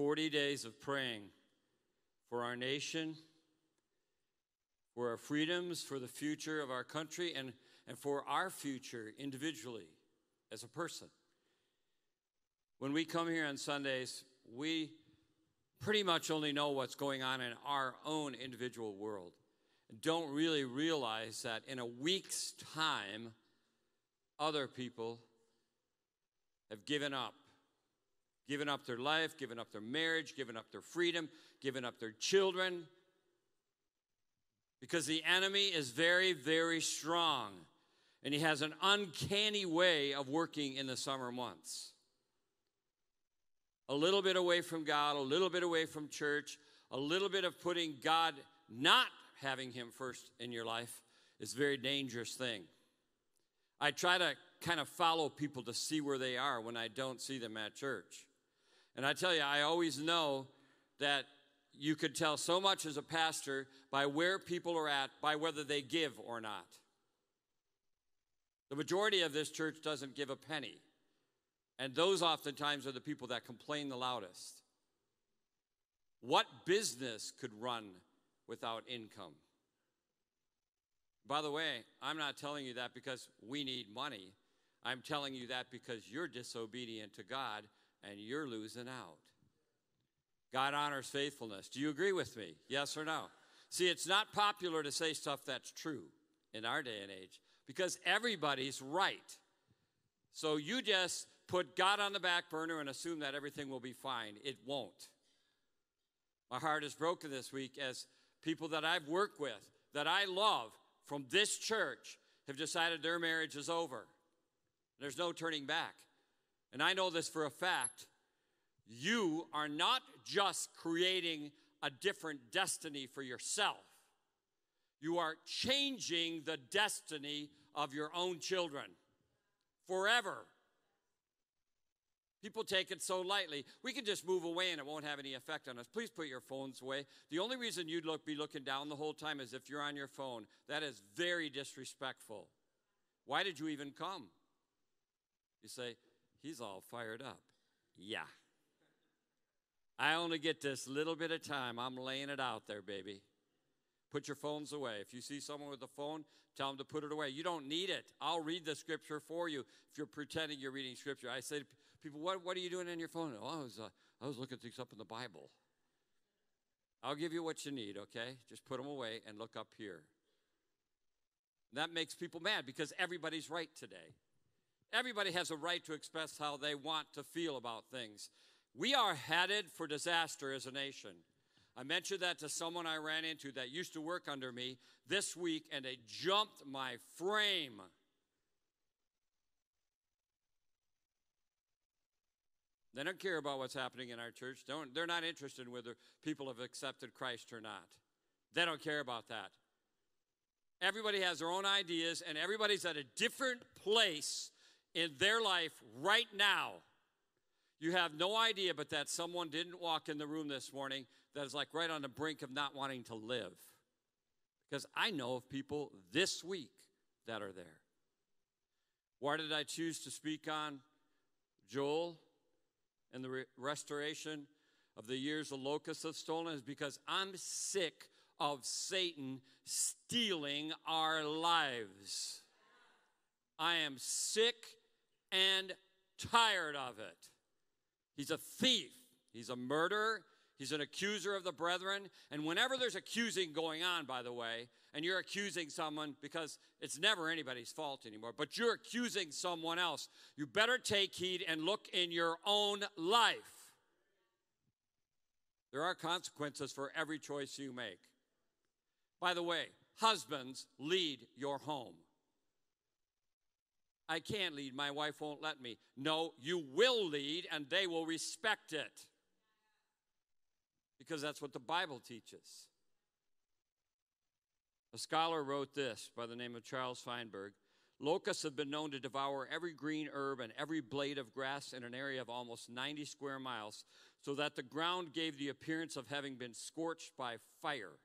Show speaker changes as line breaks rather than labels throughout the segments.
40 days of praying for our nation, for our freedoms, for the future of our country, and, and for our future individually as a person. When we come here on Sundays, we pretty much only know what's going on in our own individual world. Don't really realize that in a week's time, other people have given up. Given up their life, given up their marriage, given up their freedom, given up their children. Because the enemy is very, very strong. And he has an uncanny way of working in the summer months. A little bit away from God, a little bit away from church, a little bit of putting God, not having him first in your life, is a very dangerous thing. I try to kind of follow people to see where they are when I don't see them at church. And I tell you, I always know that you could tell so much as a pastor by where people are at, by whether they give or not. The majority of this church doesn't give a penny. And those oftentimes are the people that complain the loudest. What business could run without income? By the way, I'm not telling you that because we need money. I'm telling you that because you're disobedient to God and you're losing out. God honors faithfulness. Do you agree with me? Yes or no? See, it's not popular to say stuff that's true in our day and age because everybody's right. So you just put God on the back burner and assume that everything will be fine. It won't. My heart is broken this week as people that I've worked with, that I love from this church, have decided their marriage is over. There's no turning back. And I know this for a fact. You are not just creating a different destiny for yourself, you are changing the destiny of your own children forever. People take it so lightly. We can just move away and it won't have any effect on us. Please put your phones away. The only reason you'd look, be looking down the whole time is if you're on your phone. That is very disrespectful. Why did you even come? You say, He's all fired up. Yeah. I only get this little bit of time. I'm laying it out there, baby. Put your phones away. If you see someone with a phone, tell them to put it away. You don't need it. I'll read the scripture for you if you're pretending you're reading scripture. I say to people, What, what are you doing on your phone? Oh, I was, uh, I was looking things up in the Bible. I'll give you what you need, okay? Just put them away and look up here. That makes people mad because everybody's right today. Everybody has a right to express how they want to feel about things. We are headed for disaster as a nation. I mentioned that to someone I ran into that used to work under me this week, and they jumped my frame. They don't care about what's happening in our church. Don't, they're not interested in whether people have accepted Christ or not. They don't care about that. Everybody has their own ideas, and everybody's at a different place in their life right now. You have no idea, but that someone didn't walk in the room this morning that is like right on the brink of not wanting to live. Because I know of people this week that are there. Why did I choose to speak on Joel and the re- restoration of the years the locusts have stolen? Is because I'm sick of Satan stealing our lives. I am sick and tired of it. He's a thief, he's a murderer, he's an accuser of the brethren. And whenever there's accusing going on, by the way, and you're accusing someone because it's never anybody's fault anymore, but you're accusing someone else, you better take heed and look in your own life. There are consequences for every choice you make. By the way, husbands lead your home. I can't lead. My wife won't let me. No, you will lead, and they will respect it. Because that's what the Bible teaches. A scholar wrote this by the name of Charles Feinberg Locusts have been known to devour every green herb and every blade of grass in an area of almost 90 square miles, so that the ground gave the appearance of having been scorched by fire.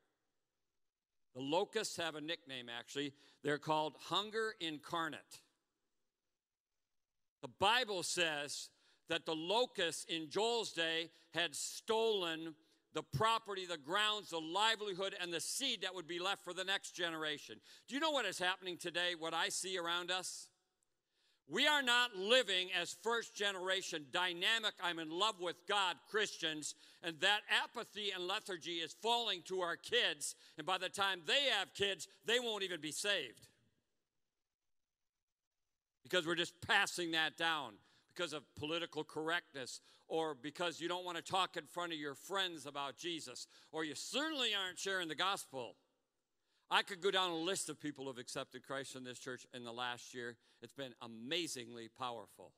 The locusts have a nickname, actually. They're called hunger incarnate. The Bible says that the locusts in Joel's day had stolen the property, the grounds, the livelihood, and the seed that would be left for the next generation. Do you know what is happening today, what I see around us? We are not living as first generation, dynamic, I'm in love with God Christians, and that apathy and lethargy is falling to our kids. And by the time they have kids, they won't even be saved. Because we're just passing that down because of political correctness or because you don't want to talk in front of your friends about Jesus or you certainly aren't sharing the gospel. I could go down a list of people who have accepted Christ in this church in the last year. It's been amazingly powerful.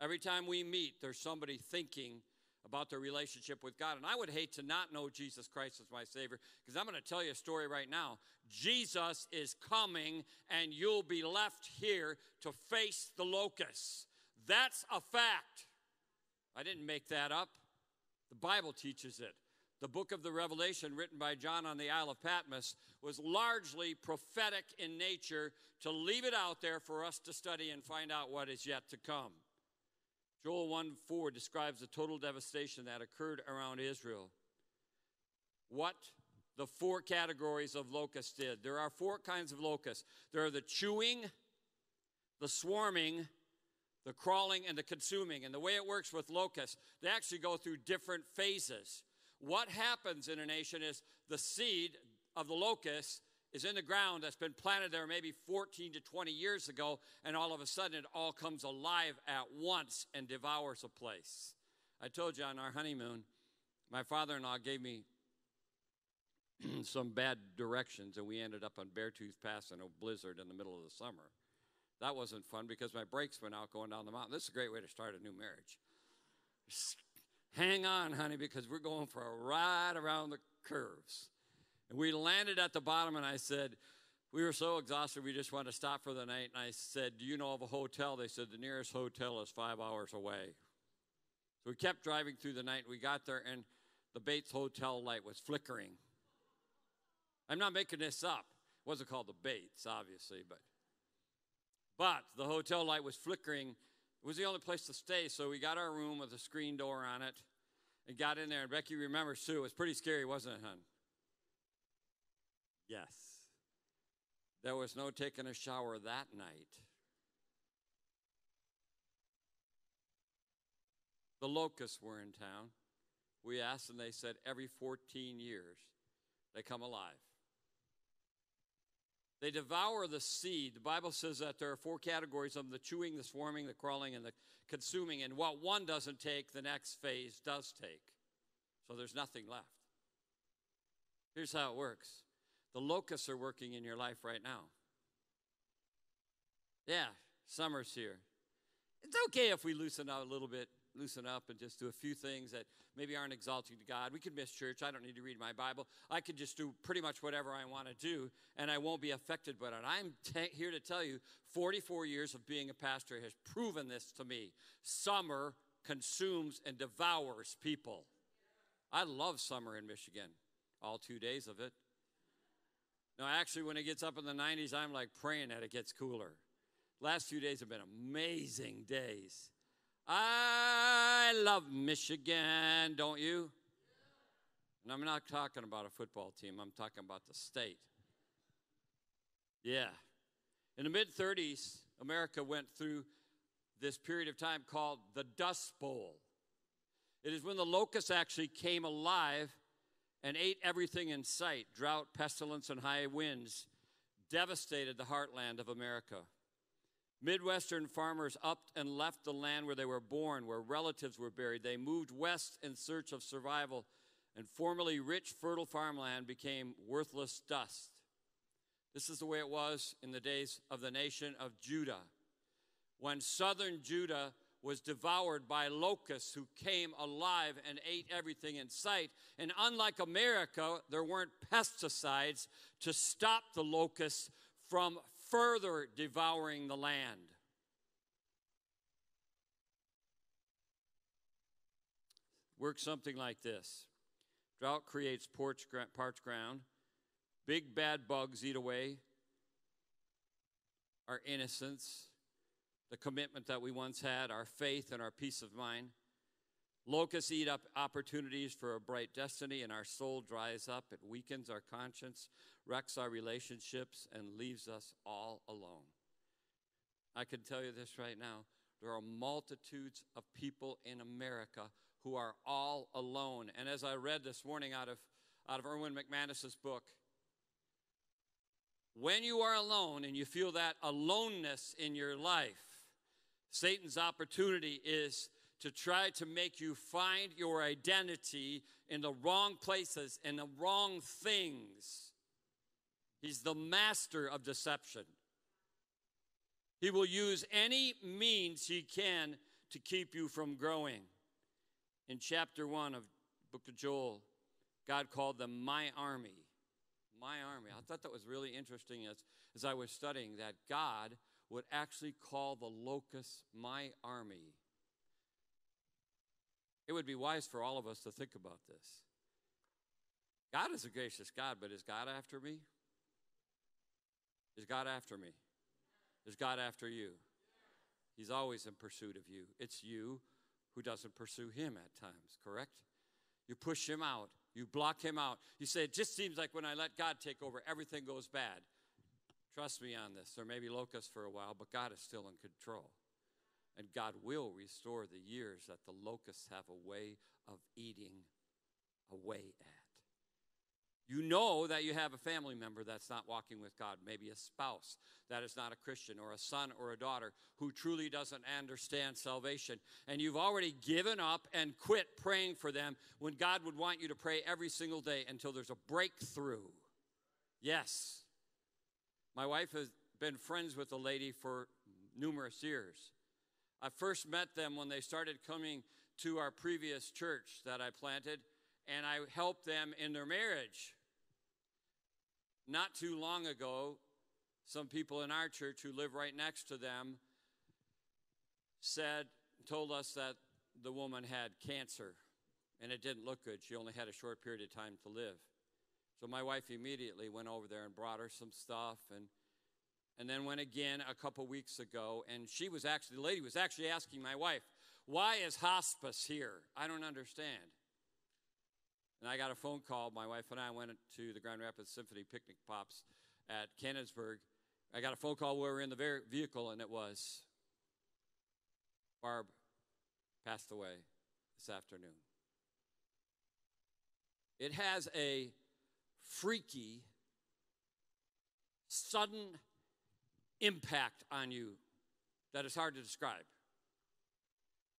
Every time we meet, there's somebody thinking about their relationship with God. And I would hate to not know Jesus Christ as my Savior because I'm going to tell you a story right now. Jesus is coming, and you'll be left here to face the locusts. That's a fact. I didn't make that up, the Bible teaches it. The book of the Revelation, written by John on the Isle of Patmos, was largely prophetic in nature to leave it out there for us to study and find out what is yet to come. Joel 1 4 describes the total devastation that occurred around Israel. What the four categories of locusts did. There are four kinds of locusts there are the chewing, the swarming, the crawling, and the consuming. And the way it works with locusts, they actually go through different phases. What happens in a nation is the seed of the locust is in the ground that's been planted there maybe 14 to 20 years ago, and all of a sudden it all comes alive at once and devours a place. I told you on our honeymoon, my father in law gave me some bad directions, and we ended up on Beartooth Pass in a blizzard in the middle of the summer. That wasn't fun because my brakes went out going down the mountain. This is a great way to start a new marriage. Hang on, honey, because we're going for a ride around the curves. And we landed at the bottom, and I said, We were so exhausted, we just wanted to stop for the night. And I said, Do you know of a hotel? They said, The nearest hotel is five hours away. So we kept driving through the night. We got there, and the Bates Hotel light was flickering. I'm not making this up. It wasn't called the Bates, obviously, but but the hotel light was flickering it was the only place to stay, so we got our room with a screen door on it and got in there. And Becky remembers too. It was pretty scary, wasn't it, hon? Yes. There was no taking a shower that night. The locusts were in town. We asked, and they said every 14 years they come alive. They devour the seed. The Bible says that there are four categories of them the chewing, the swarming, the crawling, and the consuming. And what one doesn't take, the next phase does take. So there's nothing left. Here's how it works the locusts are working in your life right now. Yeah, summer's here. It's okay if we loosen up a little bit loosen up and just do a few things that maybe aren't exalting to God. We could miss church. I don't need to read my Bible. I could just do pretty much whatever I want to do, and I won't be affected by it. I'm t- here to tell you 44 years of being a pastor has proven this to me. Summer consumes and devours people. I love summer in Michigan, all two days of it. Now, actually, when it gets up in the 90s, I'm like praying that it gets cooler. Last few days have been amazing days. I love Michigan, don't you? And I'm not talking about a football team, I'm talking about the state. Yeah. In the mid 30s, America went through this period of time called the Dust Bowl. It is when the locusts actually came alive and ate everything in sight. Drought, pestilence, and high winds devastated the heartland of America. Midwestern farmers upped and left the land where they were born, where relatives were buried. They moved west in search of survival, and formerly rich, fertile farmland became worthless dust. This is the way it was in the days of the nation of Judah. When southern Judah was devoured by locusts who came alive and ate everything in sight. And unlike America, there weren't pesticides to stop the locusts from further devouring the land. Works something like this drought creates parched ground, big bad bugs eat away our innocence, the commitment that we once had, our faith, and our peace of mind. Locusts eat up opportunities for a bright destiny, and our soul dries up. It weakens our conscience, wrecks our relationships, and leaves us all alone. I can tell you this right now there are multitudes of people in America who are all alone. And as I read this morning out of, out of Erwin McManus's book, when you are alone and you feel that aloneness in your life, Satan's opportunity is to try to make you find your identity in the wrong places and the wrong things. He's the master of deception. He will use any means he can to keep you from growing. In chapter 1 of book of Joel, God called them my army. My army. I thought that was really interesting as, as I was studying that God would actually call the locusts my army. It would be wise for all of us to think about this. God is a gracious God, but is God after me? Is God after me? Is God after you? He's always in pursuit of you. It's you who doesn't pursue him at times, correct? You push him out, you block him out. You say, It just seems like when I let God take over, everything goes bad. Trust me on this. There may be locusts for a while, but God is still in control. And God will restore the years that the locusts have a way of eating away at. You know that you have a family member that's not walking with God, maybe a spouse that is not a Christian, or a son or a daughter who truly doesn't understand salvation. And you've already given up and quit praying for them when God would want you to pray every single day until there's a breakthrough. Yes. My wife has been friends with the lady for numerous years. I first met them when they started coming to our previous church that I planted, and I helped them in their marriage. Not too long ago, some people in our church who live right next to them said, told us that the woman had cancer and it didn't look good. She only had a short period of time to live. So my wife immediately went over there and brought her some stuff and and then went again a couple weeks ago and she was actually the lady was actually asking my wife, "Why is hospice here? I don't understand." And I got a phone call. My wife and I went to the Grand Rapids Symphony Picnic Pops at Cannonsburg. I got a phone call where we were in the vehicle, and it was Barb passed away this afternoon. It has a freaky, sudden impact on you that is hard to describe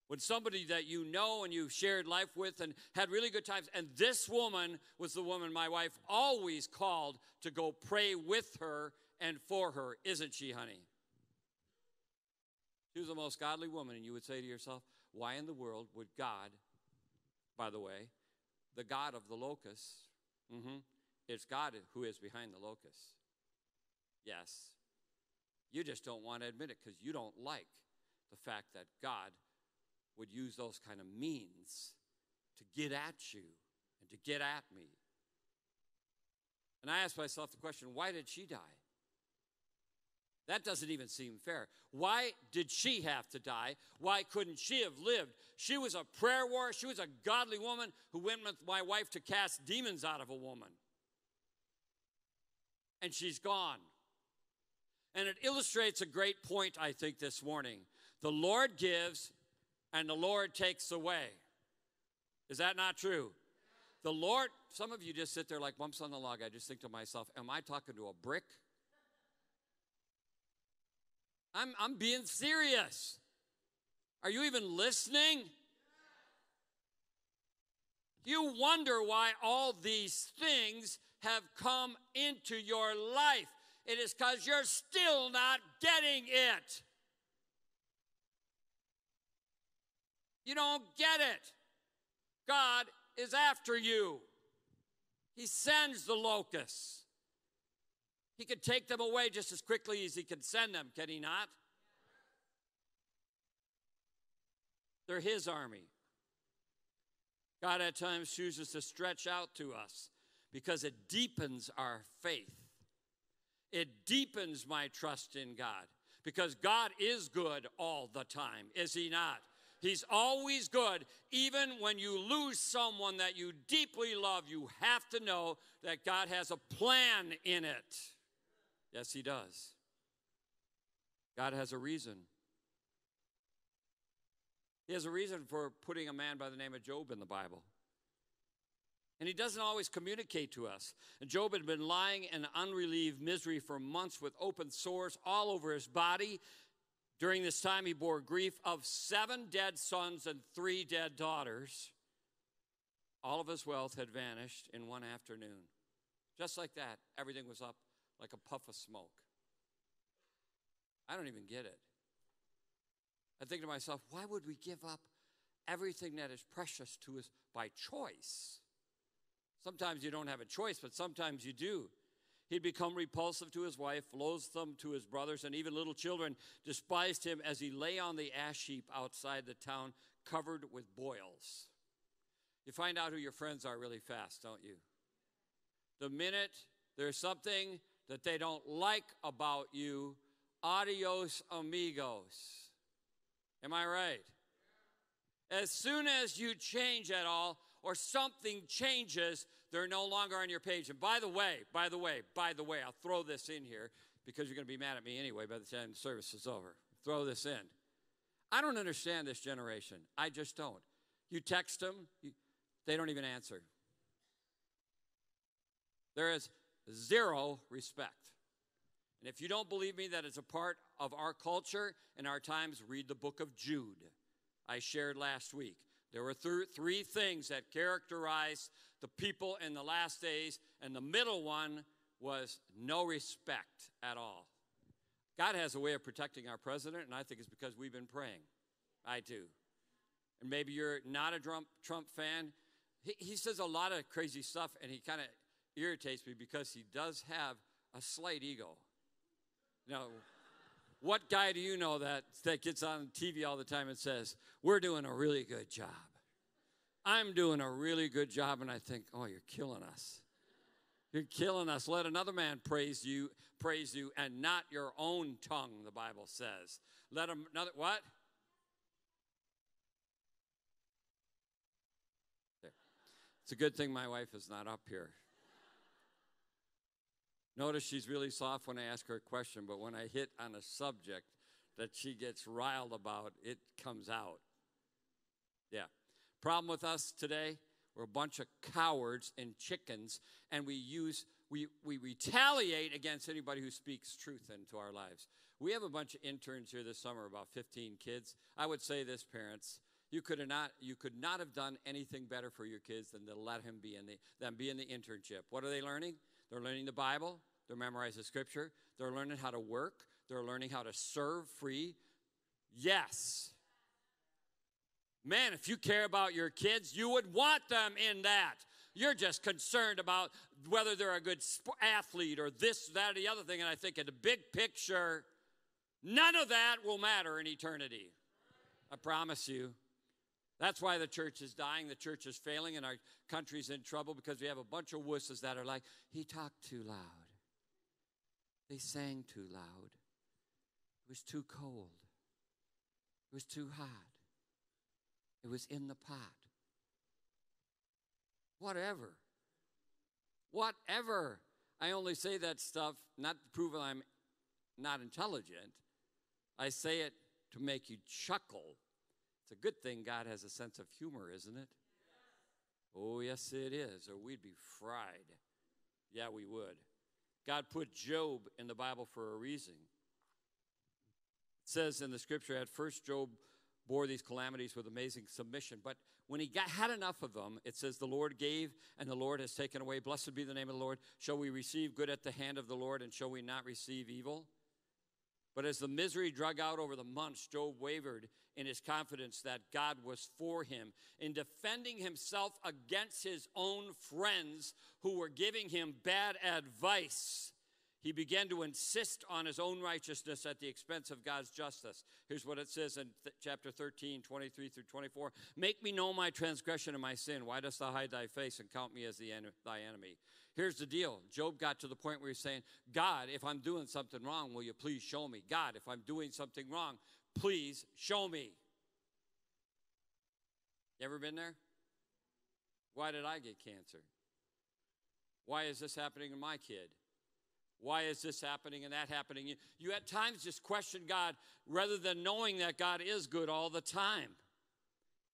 when somebody that you know and you've shared life with and had really good times. And this woman was the woman my wife always called to go pray with her and for her, isn't she, honey? She was the most godly woman, and you would say to yourself, why in the world would God, by the way, the God of the locusts, mm-hmm, it's God who is behind the locusts. Yes. You just don't want to admit it because you don't like the fact that God would use those kind of means to get at you and to get at me. And I asked myself the question why did she die? That doesn't even seem fair. Why did she have to die? Why couldn't she have lived? She was a prayer warrior. She was a godly woman who went with my wife to cast demons out of a woman. And she's gone. And it illustrates a great point, I think, this morning. The Lord gives, and the Lord takes away. Is that not true? The Lord, some of you just sit there like bumps on the log. I just think to myself, am I talking to a brick? I'm, I'm being serious. Are you even listening? You wonder why all these things have come into your life. It is because you're still not getting it. You don't get it. God is after you. He sends the locusts. He could take them away just as quickly as he could send them, can he not? They're his army. God at times chooses to stretch out to us because it deepens our faith. It deepens my trust in God Because God is good all the time, is He not? He's always good. Even when you lose someone that you deeply love, you have to know that God has a plan in it. Yes, He does. God has a reason. He has a reason for putting a man by the name of Job in the Bible. And he doesn't always communicate to us. And Job had been lying in unrelieved misery for months with open sores all over his body. During this time, he bore grief of seven dead sons and three dead daughters. All of his wealth had vanished in one afternoon. Just like that, everything was up like a puff of smoke. I don't even get it. I think to myself, why would we give up everything that is precious to us by choice? Sometimes you don't have a choice, but sometimes you do. He'd become repulsive to his wife, loathsome to his brothers, and even little children despised him as he lay on the ash heap outside the town, covered with boils. You find out who your friends are really fast, don't you? The minute there's something that they don't like about you, adios amigos. Am I right? As soon as you change at all, or something changes, they're no longer on your page. And by the way, by the way, by the way, I'll throw this in here because you're going to be mad at me anyway by the time the service is over. Throw this in. I don't understand this generation. I just don't. You text them, you, they don't even answer. There is zero respect. And if you don't believe me that it's a part of our culture and our times, read the book of Jude I shared last week. There were th- three things that characterized the people in the last days, and the middle one was no respect at all. God has a way of protecting our president, and I think it's because we've been praying. I do. And maybe you're not a Trump, fan. He, he says a lot of crazy stuff, and he kind of irritates me because he does have a slight ego. Now, what guy do you know that, that gets on TV all the time and says, We're doing a really good job? I'm doing a really good job, and I think, Oh, you're killing us. You're killing us. Let another man praise you, praise you, and not your own tongue, the Bible says. Let another, what? It's a good thing my wife is not up here. Notice she's really soft when I ask her a question, but when I hit on a subject that she gets riled about, it comes out. Yeah. Problem with us today, we're a bunch of cowards and chickens, and we use we, we retaliate against anybody who speaks truth into our lives. We have a bunch of interns here this summer, about 15 kids. I would say this, parents, you could not you could not have done anything better for your kids than to let him be in the them be in the internship. What are they learning? They're learning the Bible. They're memorizing scripture. They're learning how to work. They're learning how to serve free. Yes. Man, if you care about your kids, you would want them in that. You're just concerned about whether they're a good athlete or this, that, or the other thing. And I think in the big picture, none of that will matter in eternity. I promise you. That's why the church is dying, the church is failing, and our country's in trouble because we have a bunch of wusses that are like, he talked too loud. They sang too loud. It was too cold. It was too hot. It was in the pot. Whatever. Whatever. I only say that stuff not to prove I'm not intelligent. I say it to make you chuckle. It's a good thing God has a sense of humor, isn't it? Oh, yes, it is, or we'd be fried. Yeah, we would. God put Job in the Bible for a reason. It says in the scripture, at first, Job bore these calamities with amazing submission. But when he got, had enough of them, it says, The Lord gave and the Lord has taken away. Blessed be the name of the Lord. Shall we receive good at the hand of the Lord and shall we not receive evil? But as the misery drug out over the months, Job wavered in his confidence that God was for him. In defending himself against his own friends who were giving him bad advice, he began to insist on his own righteousness at the expense of God's justice. Here's what it says in th- chapter 13, 23 through 24 Make me know my transgression and my sin. Why dost thou hide thy face and count me as the en- thy enemy? Here's the deal Job got to the point where he's saying, God, if I'm doing something wrong, will you please show me? God, if I'm doing something wrong, please show me. You ever been there? Why did I get cancer? Why is this happening to my kid? Why is this happening and that happening? You, you at times just question God rather than knowing that God is good all the time.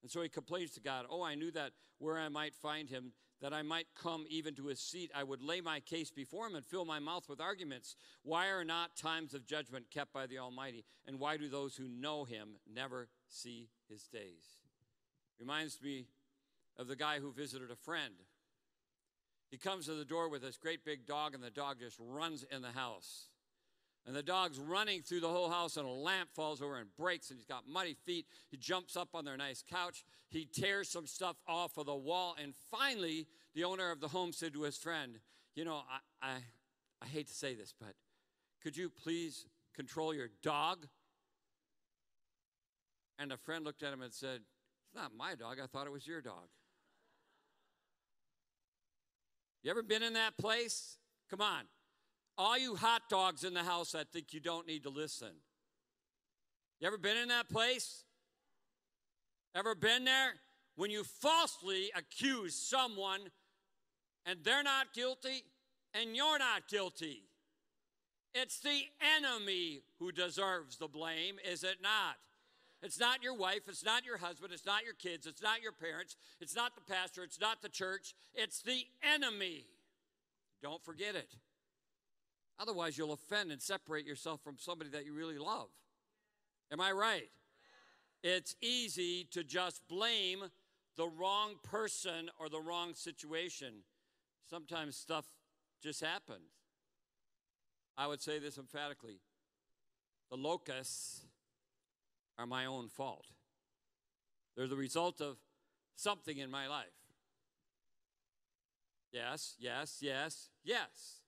And so he complains to God, Oh, I knew that where I might find him, that I might come even to his seat, I would lay my case before him and fill my mouth with arguments. Why are not times of judgment kept by the Almighty? And why do those who know him never see his days? Reminds me of the guy who visited a friend he comes to the door with this great big dog, and the dog just runs in the house. And the dog's running through the whole house, and a lamp falls over and breaks, and he's got muddy feet. He jumps up on their nice couch. He tears some stuff off of the wall. And finally, the owner of the home said to his friend, You know, I, I, I hate to say this, but could you please control your dog? And the friend looked at him and said, It's not my dog. I thought it was your dog. You ever been in that place? Come on. All you hot dogs in the house that think you don't need to listen. You ever been in that place? Ever been there? When you falsely accuse someone and they're not guilty and you're not guilty. It's the enemy who deserves the blame, is it not? It's not your wife, it's not your husband, it's not your kids, it's not your parents, it's not the pastor, it's not the church, it's the enemy. Don't forget it. Otherwise, you'll offend and separate yourself from somebody that you really love. Am I right? It's easy to just blame the wrong person or the wrong situation. Sometimes stuff just happens. I would say this emphatically the locusts are my own fault. They're the result of something in my life. Yes, yes, yes, yes.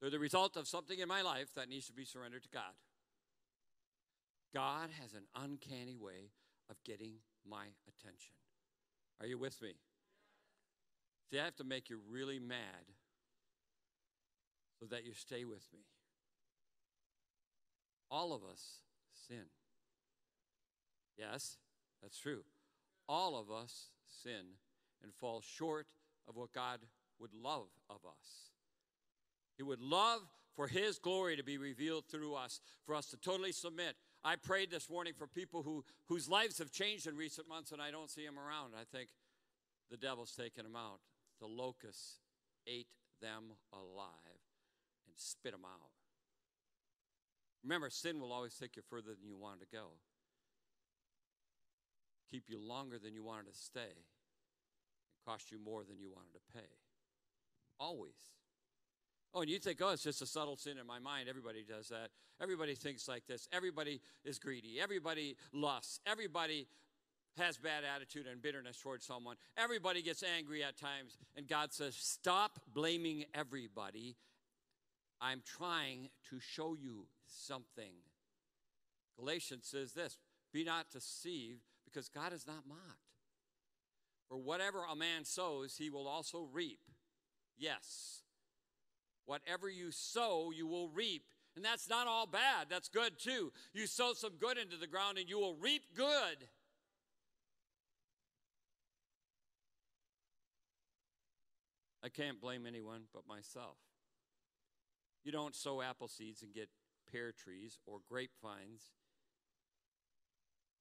They're the result of something in my life that needs to be surrendered to God. God has an uncanny way of getting my attention. Are you with me? See, I have to make you really mad so that you stay with me. All of us sin. Yes, that's true. All of us sin and fall short of what God would love of us. He would love for His glory to be revealed through us, for us to totally submit. I prayed this morning for people who, whose lives have changed in recent months and I don't see them around. I think the devil's taken them out. The locusts ate them alive and spit them out. Remember, sin will always take you further than you wanted to go keep you longer than you wanted to stay, and cost you more than you wanted to pay. Always. Oh, and you think, oh, it's just a subtle sin in my mind. Everybody does that. Everybody thinks like this. Everybody is greedy. Everybody lusts. Everybody has bad attitude and bitterness towards someone. Everybody gets angry at times. And God says, stop blaming everybody. I'm trying to show you something. Galatians says this be not deceived because God is not mocked. For whatever a man sows, he will also reap. Yes. Whatever you sow, you will reap. And that's not all bad. That's good too. You sow some good into the ground and you will reap good. I can't blame anyone but myself. You don't sow apple seeds and get pear trees or grapevines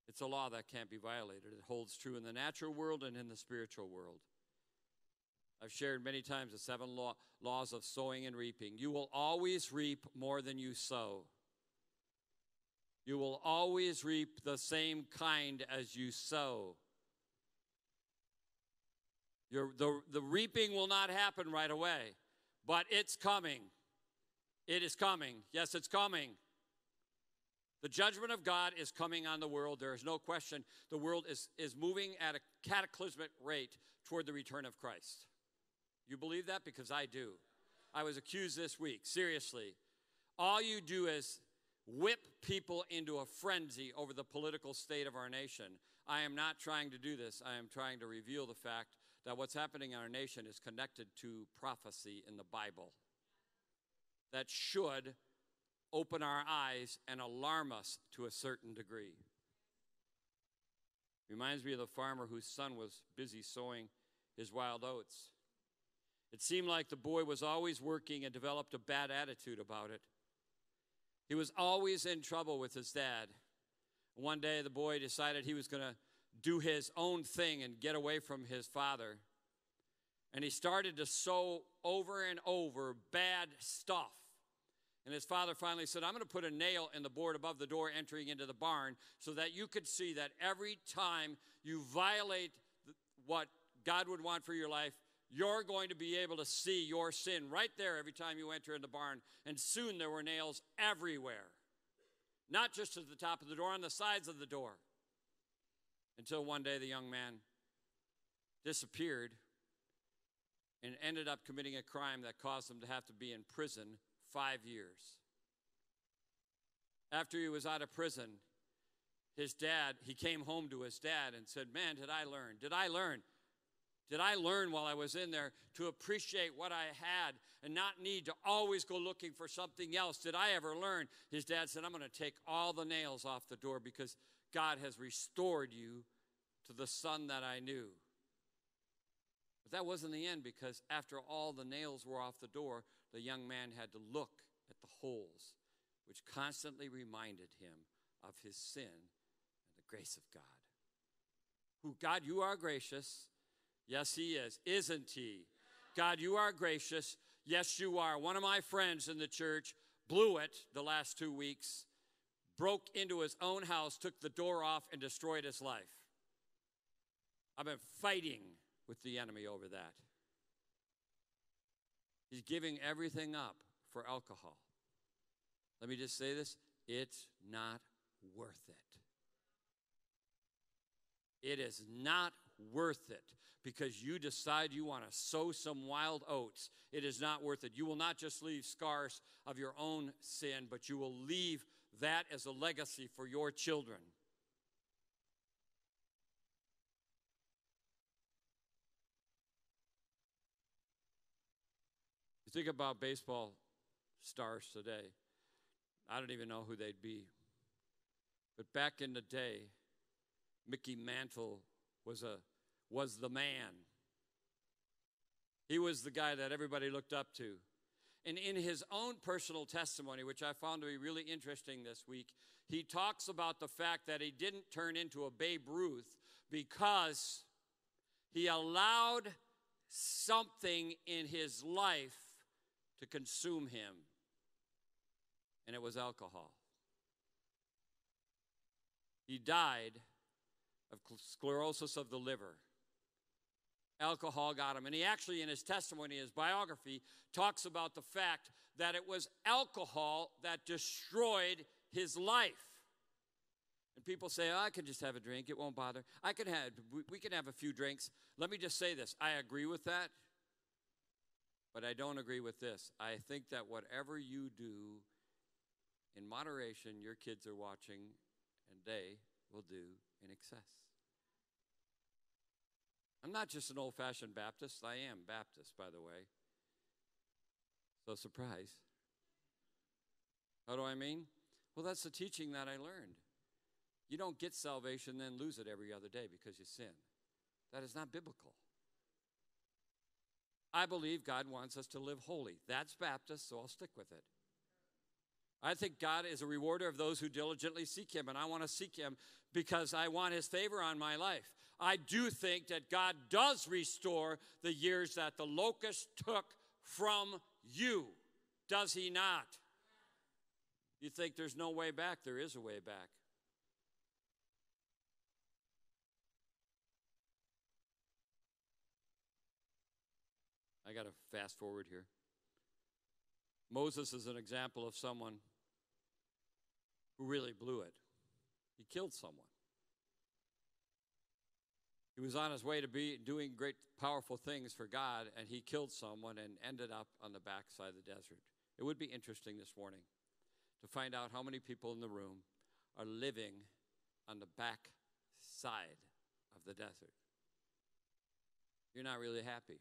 it's a law that can't be violated. It holds true in the natural world and in the spiritual world. I've shared many times the seven law, laws of sowing and reaping. You will always reap more than you sow. You will always reap the same kind as you sow. Your, the, the reaping will not happen right away, but it's coming. It is coming. Yes, it's coming. The judgment of God is coming on the world. There is no question. The world is, is moving at a cataclysmic rate toward the return of Christ. You believe that? Because I do. I was accused this week. Seriously. All you do is whip people into a frenzy over the political state of our nation. I am not trying to do this. I am trying to reveal the fact that what's happening in our nation is connected to prophecy in the Bible that should open our eyes and alarm us to a certain degree. Reminds me of the farmer whose son was busy sowing his wild oats. It seemed like the boy was always working and developed a bad attitude about it. He was always in trouble with his dad. One day, the boy decided he was going to do his own thing and get away from his father. And he started to sow over and over bad stuff. And his father finally said, I'm going to put a nail in the board above the door entering into the barn so that you could see that every time you violate what God would want for your life, you're going to be able to see your sin right there every time you enter in the barn. And soon there were nails everywhere, not just at the top of the door, on the sides of the door. Until one day the young man disappeared and ended up committing a crime that caused him to have to be in prison five years. After he was out of prison, his dad, he came home to his dad and said, Man, did I learn? Did I learn? Did I learn while I was in there to appreciate what I had and not need to always go looking for something else? Did I ever learn? His dad said, I'm going to take all the nails off the door because God has restored you to the son that I knew. But that wasn't the end because after all the nails were off the door, the young man had to look at the holes, which constantly reminded him of his sin and the grace of God. Who, God, you are gracious. Yes, He is. Isn't He? God, you are gracious. Yes, you are. One of my friends in the church blew it the last two weeks, broke into his own house, took the door off, and destroyed his life. I've been fighting with the enemy over that. He's giving everything up for alcohol. Let me just say this it's not worth it. It is not worth it because you decide you want to sow some wild oats. It is not worth it. You will not just leave scars of your own sin, but you will leave that as a legacy for your children. Think about baseball stars today, I don't even know who they'd be. But back in the day, Mickey Mantle was a was the man. He was the guy that everybody looked up to. And in his own personal testimony, which I found to be really interesting this week, he talks about the fact that he didn't turn into a Babe Ruth because he allowed something in his life to consume him, and it was alcohol. He died of sclerosis of the liver alcohol got him. And he actually, in his testimony, his biography, talks about the fact that it was alcohol that destroyed his life. And people say, oh, I can just have a drink, it won't bother. I can have, we can have a few drinks. Let me just say this I agree with that, but I don't agree with this. I think that whatever you do in moderation, your kids are watching, and they will do in excess. I'm not just an old fashioned Baptist, I am Baptist, by the way. So, surprise. How do I mean? Well, that's the teaching that I learned. You don't get salvation, and then lose it every other day because you sin. That is not biblical. I believe God wants us to live holy. That's Baptist, so I'll stick with it. I think God is a rewarder of those who diligently seek Him, and I want to seek Him because I want His favor on my life. I do think that God does restore the years that the locust took from you. Does He not? You think there's no way back? There is a way back. Fast forward here. Moses is an example of someone who really blew it. He killed someone. He was on his way to be doing great powerful things for God, and he killed someone and ended up on the backside of the desert. It would be interesting this morning to find out how many people in the room are living on the back side of the desert. You're not really happy.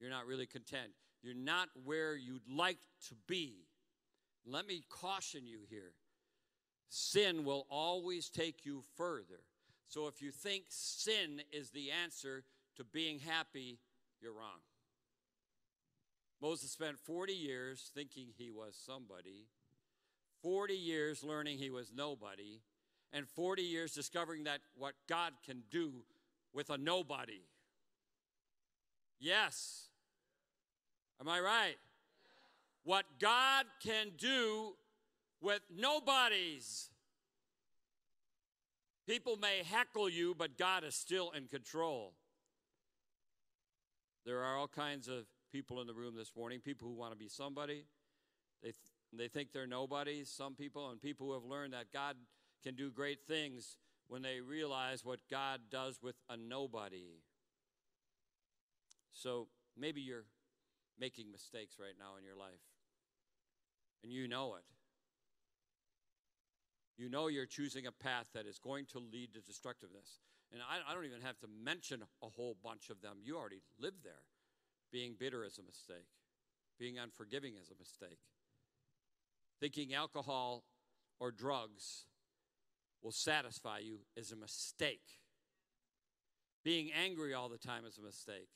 You're not really content. You're not where you'd like to be. Let me caution you here sin will always take you further. So if you think sin is the answer to being happy, you're wrong. Moses spent 40 years thinking he was somebody, 40 years learning he was nobody, and 40 years discovering that what God can do with a nobody. Yes. Am I right? What God can do with nobodies. People may heckle you, but God is still in control. There are all kinds of people in the room this morning people who want to be somebody. They, th- they think they're nobodies, some people, and people who have learned that God can do great things when they realize what God does with a nobody. So maybe you're making mistakes right now in your life, and you know it. You know you're choosing a path that is going to lead to destructiveness. And I, I don't even have to mention a whole bunch of them. You already live there. Being bitter is a mistake, being unforgiving is a mistake. Thinking alcohol or drugs will satisfy you is a mistake. Being angry all the time is a mistake.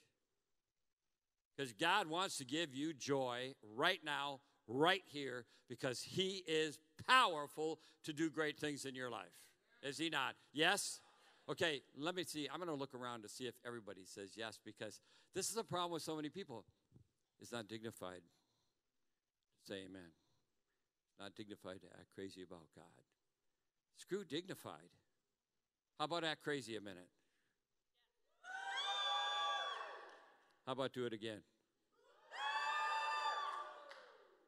Because God wants to give you joy right now, right here, because He is powerful to do great things in your life. Is He not? Yes? Okay, let me see. I'm going to look around to see if everybody says yes, because this is a problem with so many people. It's not dignified. Say amen. Not dignified to act crazy about God. Screw dignified. How about act crazy a minute? How about do it again?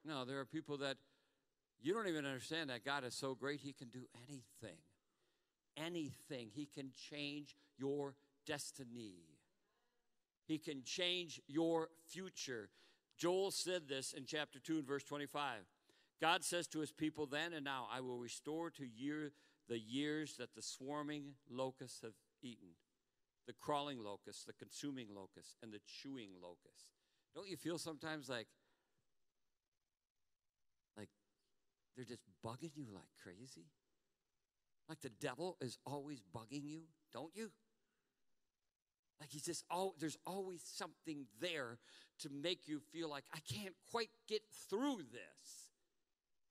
No, there are people that you don't even understand that God is so great, He can do anything. Anything. He can change your destiny, He can change your future. Joel said this in chapter 2 and verse 25. God says to his people then and now, I will restore to year the years that the swarming locusts have eaten, the crawling locusts, the consuming locusts, and the chewing locusts. Don't you feel sometimes like they're just bugging you like crazy? Like the devil is always bugging you, don't you? Like he's just oh, there's always something there to make you feel like I can't quite get through this.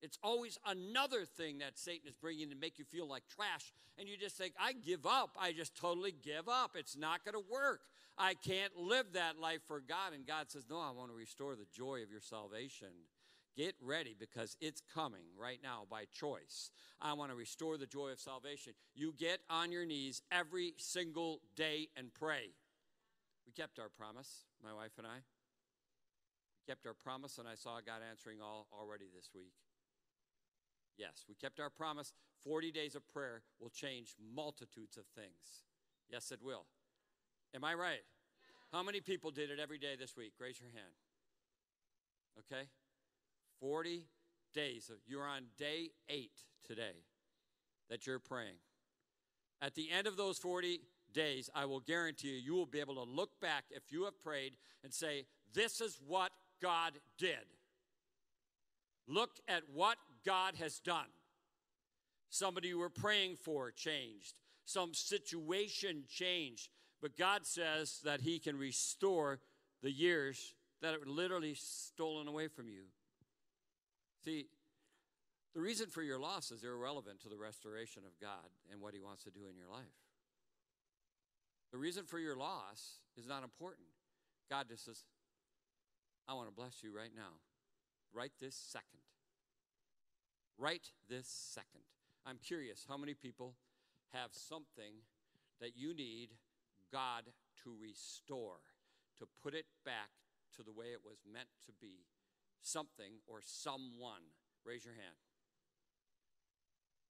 It's always another thing that Satan is bringing to make you feel like trash. And you just think, I give up. I just totally give up. It's not going to work. I can't live that life for God. And God says, No, I want to restore the joy of your salvation. Get ready because it's coming right now by choice. I want to restore the joy of salvation. You get on your knees every single day and pray. We kept our promise, my wife and I. We kept our promise, and I saw God answering all already this week. Yes, we kept our promise. 40 days of prayer will change multitudes of things. Yes, it will. Am I right? How many people did it every day this week? Raise your hand. Okay? 40 days. You're on day eight today that you're praying. At the end of those 40 days, I will guarantee you, you will be able to look back if you have prayed and say, This is what God did. Look at what God has done. Somebody you were praying for changed, some situation changed, but God says that He can restore the years that are literally stolen away from you. See, the reason for your loss is irrelevant to the restoration of God and what He wants to do in your life. The reason for your loss is not important. God just says, I want to bless you right now, right this second. Right this second. I'm curious how many people have something that you need God to restore, to put it back to the way it was meant to be. Something or someone. Raise your hand.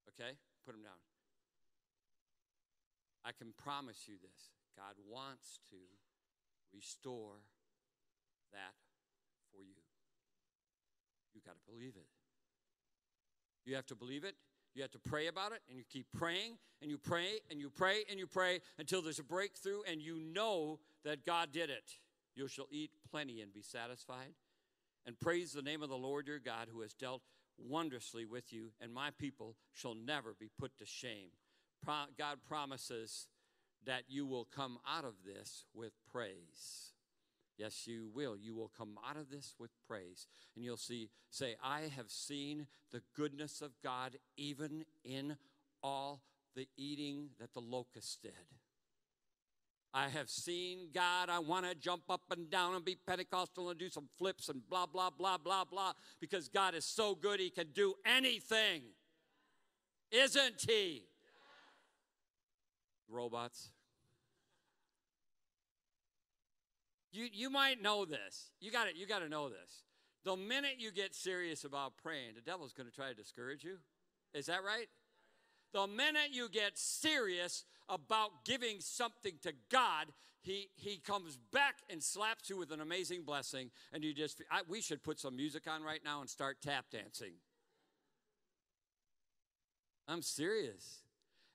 Okay? Put them down. I can promise you this God wants to restore that for you. You got to believe it. You have to believe it. You have to pray about it, and you keep praying, and you pray, and you pray, and you pray until there's a breakthrough, and you know that God did it. You shall eat plenty and be satisfied. And praise the name of the Lord your God, who has dealt wondrously with you, and my people shall never be put to shame. Pro- God promises that you will come out of this with praise. Yes, you will. You will come out of this with praise. And you'll see, say, I have seen the goodness of God even in all the eating that the locust did. I have seen God. I want to jump up and down and be Pentecostal and do some flips and blah, blah, blah, blah, blah, because God is so good, He can do anything. Isn't He? Robots. You, you might know this. You got you got to know this. The minute you get serious about praying, the devil's going to try to discourage you. Is that right? The minute you get serious about giving something to God, he, he comes back and slaps you with an amazing blessing. And you just, I, we should put some music on right now and start tap dancing. I'm serious.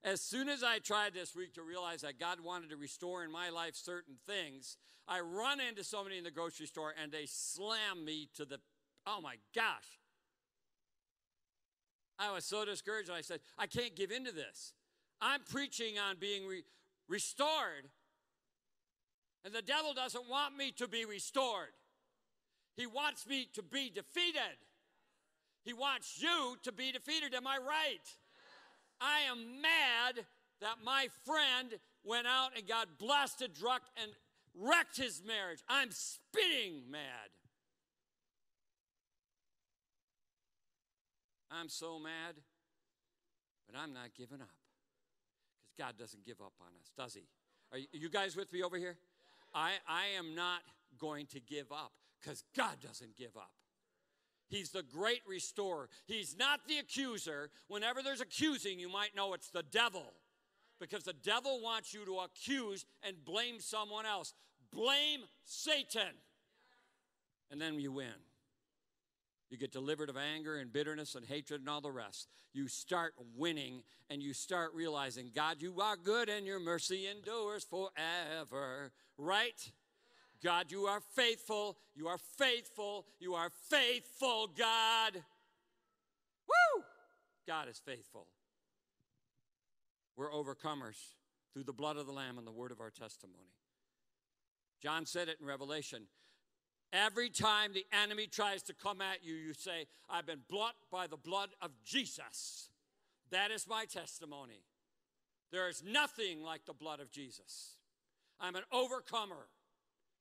As soon as I tried this week to realize that God wanted to restore in my life certain things, I run into somebody in the grocery store and they slam me to the, oh my gosh. I was so discouraged. I said, I can't give into this. I'm preaching on being re- restored, and the devil doesn't want me to be restored. He wants me to be defeated. He wants you to be defeated. Am I right? I am mad that my friend went out and got blasted drunk and wrecked his marriage. I'm spitting mad. I'm so mad, but I'm not giving up. Because God doesn't give up on us, does He? Are you guys with me over here? I, I am not going to give up because God doesn't give up. He's the great restorer. He's not the accuser. Whenever there's accusing, you might know it's the devil because the devil wants you to accuse and blame someone else. Blame Satan. And then you win. You get delivered of anger and bitterness and hatred and all the rest. You start winning and you start realizing, God, you are good and your mercy endures forever. Right? God, you are faithful. You are faithful. You are faithful, God. Woo! God is faithful. We're overcomers through the blood of the Lamb and the word of our testimony. John said it in Revelation Every time the enemy tries to come at you, you say, I've been bought by the blood of Jesus. That is my testimony. There is nothing like the blood of Jesus. I'm an overcomer.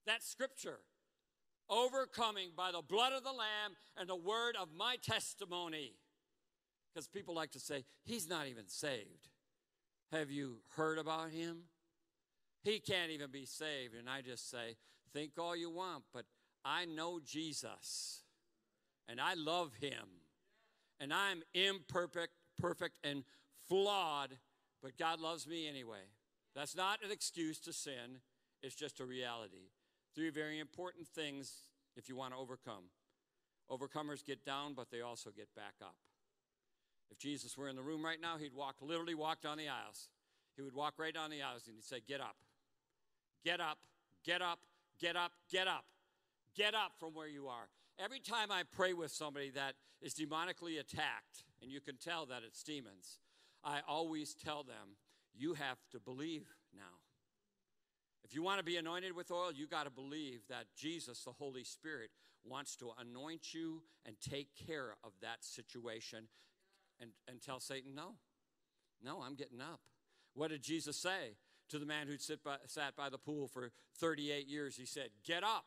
That's scripture. Overcoming by the blood of the Lamb and the word of my testimony. Because people like to say, He's not even saved. Have you heard about him? He can't even be saved. And I just say, think all you want, but I know Jesus and I love him and I'm imperfect, perfect, and flawed, but God loves me anyway. That's not an excuse to sin, it's just a reality. Three very important things if you want to overcome. Overcomers get down, but they also get back up. If Jesus were in the room right now, he'd walk, literally walk down the aisles. He would walk right down the aisles and he'd say, Get up, get up, get up, get up, get up. Get up from where you are. Every time I pray with somebody that is demonically attacked, and you can tell that it's demons, I always tell them, you have to believe now. If you want to be anointed with oil, you got to believe that Jesus, the Holy Spirit, wants to anoint you and take care of that situation and, and tell Satan, no, no, I'm getting up. What did Jesus say to the man who sat by the pool for 38 years? He said, Get up.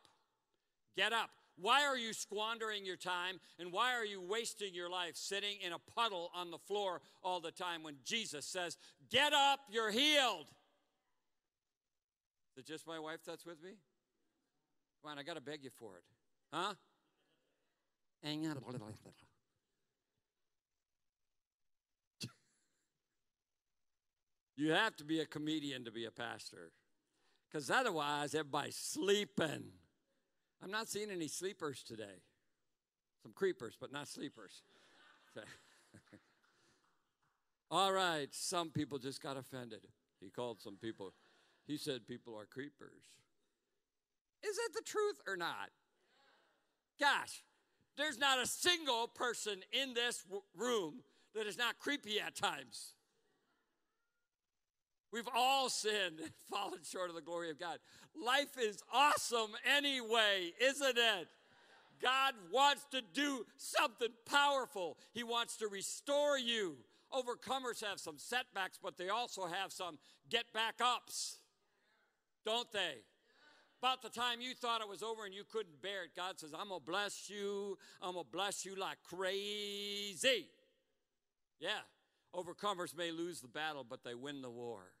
Get up. Why are you squandering your time and why are you wasting your life sitting in a puddle on the floor all the time when Jesus says, Get up, you're healed? Is it just my wife that's with me? Come on, I got to beg you for it. Huh? You have to be a comedian to be a pastor. Because otherwise, everybody's sleeping. I'm not seeing any sleepers today. Some creepers, but not sleepers. All right, some people just got offended. He called some people, he said people are creepers. Is that the truth or not? Gosh, there's not a single person in this room that is not creepy at times. We've all sinned and fallen short of the glory of God. Life is awesome anyway, isn't it? God wants to do something powerful. He wants to restore you. Overcomers have some setbacks, but they also have some get back ups, don't they? About the time you thought it was over and you couldn't bear it, God says, I'm going to bless you. I'm going to bless you like crazy. Yeah. Overcomers may lose the battle, but they win the war.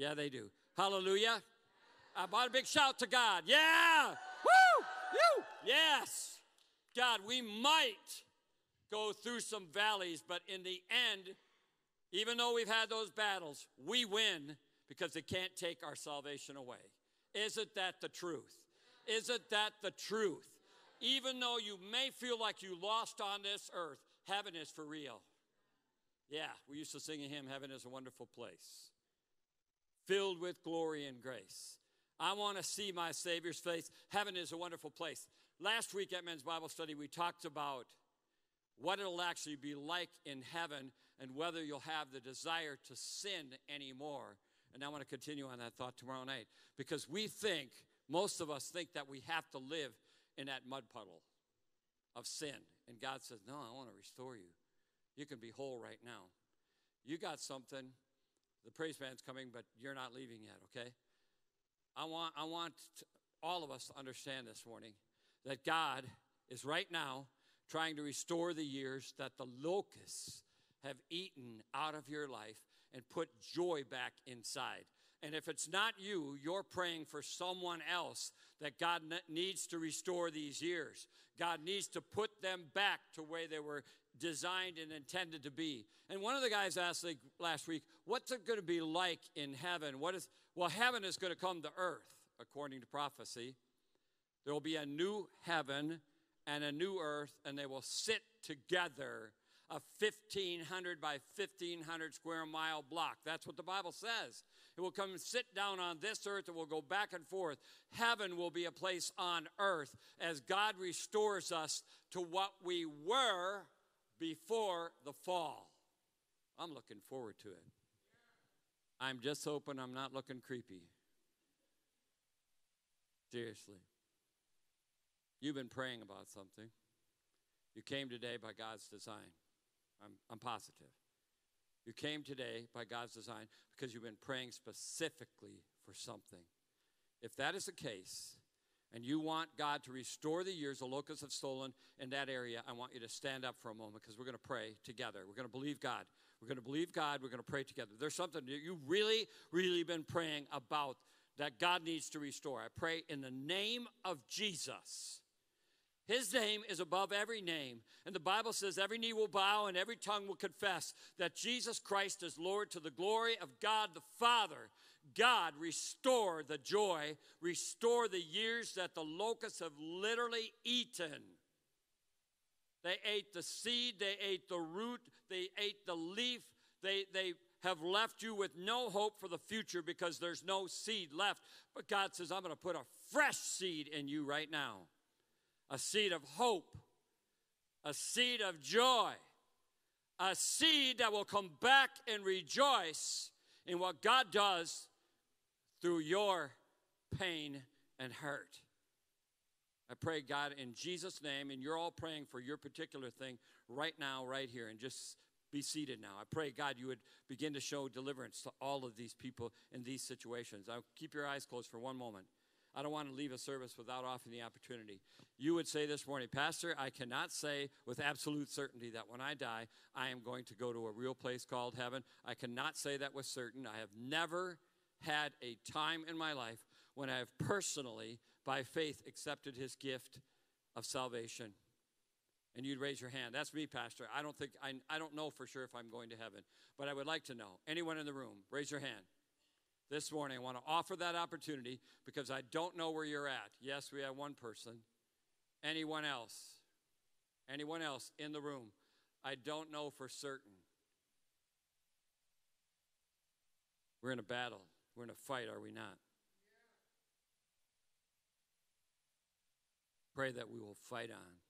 Yeah, they do. Hallelujah. I bought a big shout to God. Yeah. Woo! Woo! Yes. God, we might go through some valleys, but in the end, even though we've had those battles, we win because they can't take our salvation away. Isn't that the truth? Isn't that the truth? Even though you may feel like you lost on this earth, heaven is for real. Yeah, we used to sing a hymn, Heaven is a Wonderful Place, filled with glory and grace. I want to see my Savior's face. Heaven is a wonderful place. Last week at Men's Bible Study, we talked about what it'll actually be like in heaven and whether you'll have the desire to sin anymore and I want to continue on that thought tomorrow night because we think, most of us think that we have to live in that mud puddle of sin. And God says, No, I want to restore you. You can be whole right now. You got something. The praise band's coming, but you're not leaving yet, okay? I want, I want all of us to understand this morning that God is right now trying to restore the years that the locusts have eaten out of your life and put joy back inside. And if it's not you, you're praying for someone else that God needs to restore these years. God needs to put them back to where they were designed and intended to be. And one of the guys asked like last week, what's it going to be like in heaven? What is well, heaven is going to come to earth, according to prophecy. There will be a new heaven and a new earth, and they will sit together a 1,500 by 1,500 square mile block. That's what the Bible says. It will come and sit down on this earth. It will go back and forth. Heaven will be a place on earth as God restores us to what we were before the fall. I'm looking forward to it. I'm just hoping I'm not looking creepy. Seriously. You've been praying about something. You came today by God's design. I'm, I'm positive. You came today by God's design because you've been praying specifically for something. If that is the case, and you want God to restore the years the locusts have stolen in that area, I want you to stand up for a moment because we're going to pray together. We're going to believe God. We're going to believe God. We're going to pray together. There's something that you've really, really been praying about that God needs to restore. I pray in the name of Jesus his name is above every name. And the Bible says every knee will bow and every tongue will confess that Jesus Christ is Lord to the glory of God the Father. God, restore the joy, restore the years that the locusts have literally eaten. They ate the seed, they ate the root, they ate the leaf, they, they have left you with no hope for the future because there's no seed left. But God says, I'm going to put a fresh seed in you right now a seed of hope, a seed of joy, a seed that will come back and rejoice in what God does through your pain and hurt. I pray, God, in Jesus' name, and you're all praying for your particular thing right now, right here, and just be seated now. I pray, God, you would begin to show deliverance to all of these people in these situations. I'll keep your eyes closed for one moment. I don't want to leave a service without offering the opportunity. You would say this morning, Pastor, I cannot say with absolute certainty that when I die, I am going to go to a real place called heaven. I cannot say that with certain. I have never had a time in my life when I have personally, by faith, accepted his gift of salvation? And you'd raise your hand. That's me, Pastor. I don't think I, I don't know for sure if I'm going to heaven, but I would like to know. Anyone in the room, raise your hand. This morning, I want to offer that opportunity because I don't know where you're at. Yes, we have one person. Anyone else? Anyone else in the room? I don't know for certain. We're in a battle. We're in a fight, are we not? Pray that we will fight on